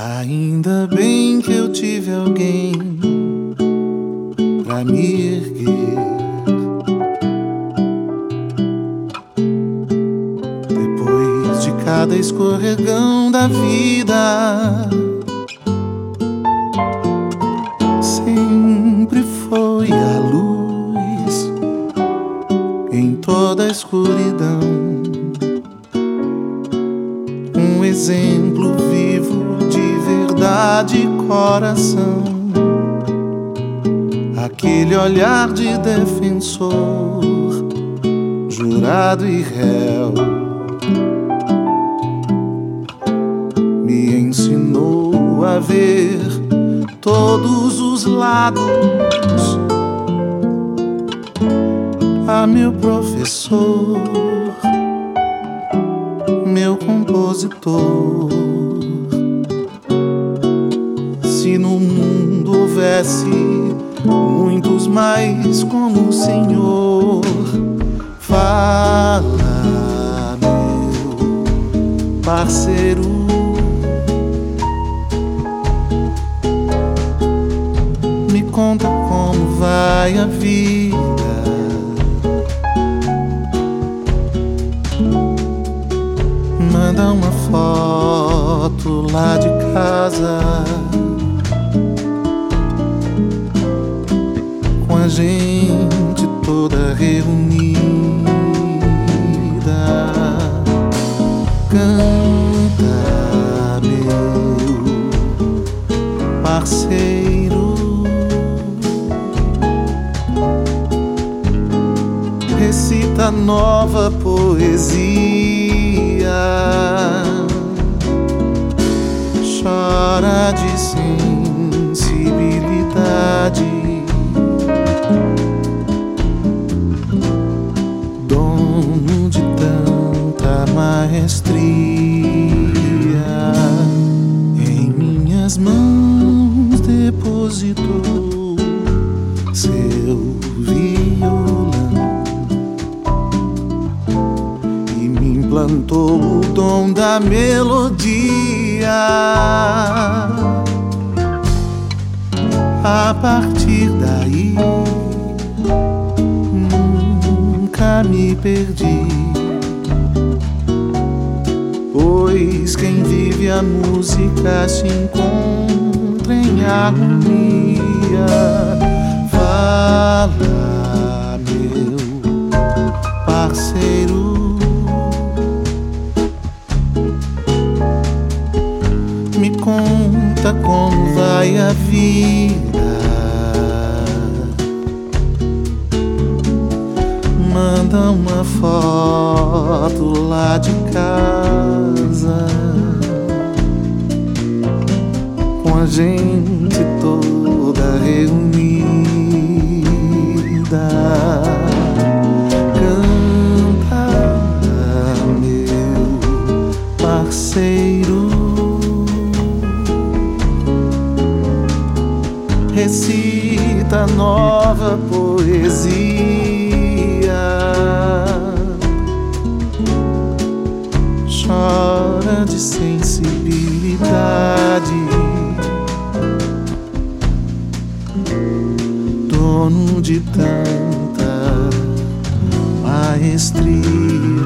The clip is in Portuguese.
Ainda bem que eu tive alguém pra me erguer. Depois de cada escorregão da vida, sempre foi a luz em toda a escuridão. Um exemplo de coração, aquele olhar de defensor, jurado e réu, me ensinou a ver todos os lados. A meu professor, meu compositor houvesse muitos mais como o Senhor, fala, meu parceiro. Me conta como vai a vida. Manda uma foto lá de casa. Gente toda reunida. Canta, meu parceiro. Recita nova poesia. Chora de sensibilidade. Maestria em minhas mãos depositou seu violão e me implantou o dom da melodia. A partir daí nunca me perdi a música se encontra em harmonia. Fala, meu parceiro, me conta como vai a vida. Manda uma foto lá de gente toda reunida. Canta, meu parceiro. Recita nova poesia chora de sensibilidade. Dono de tanta maestria.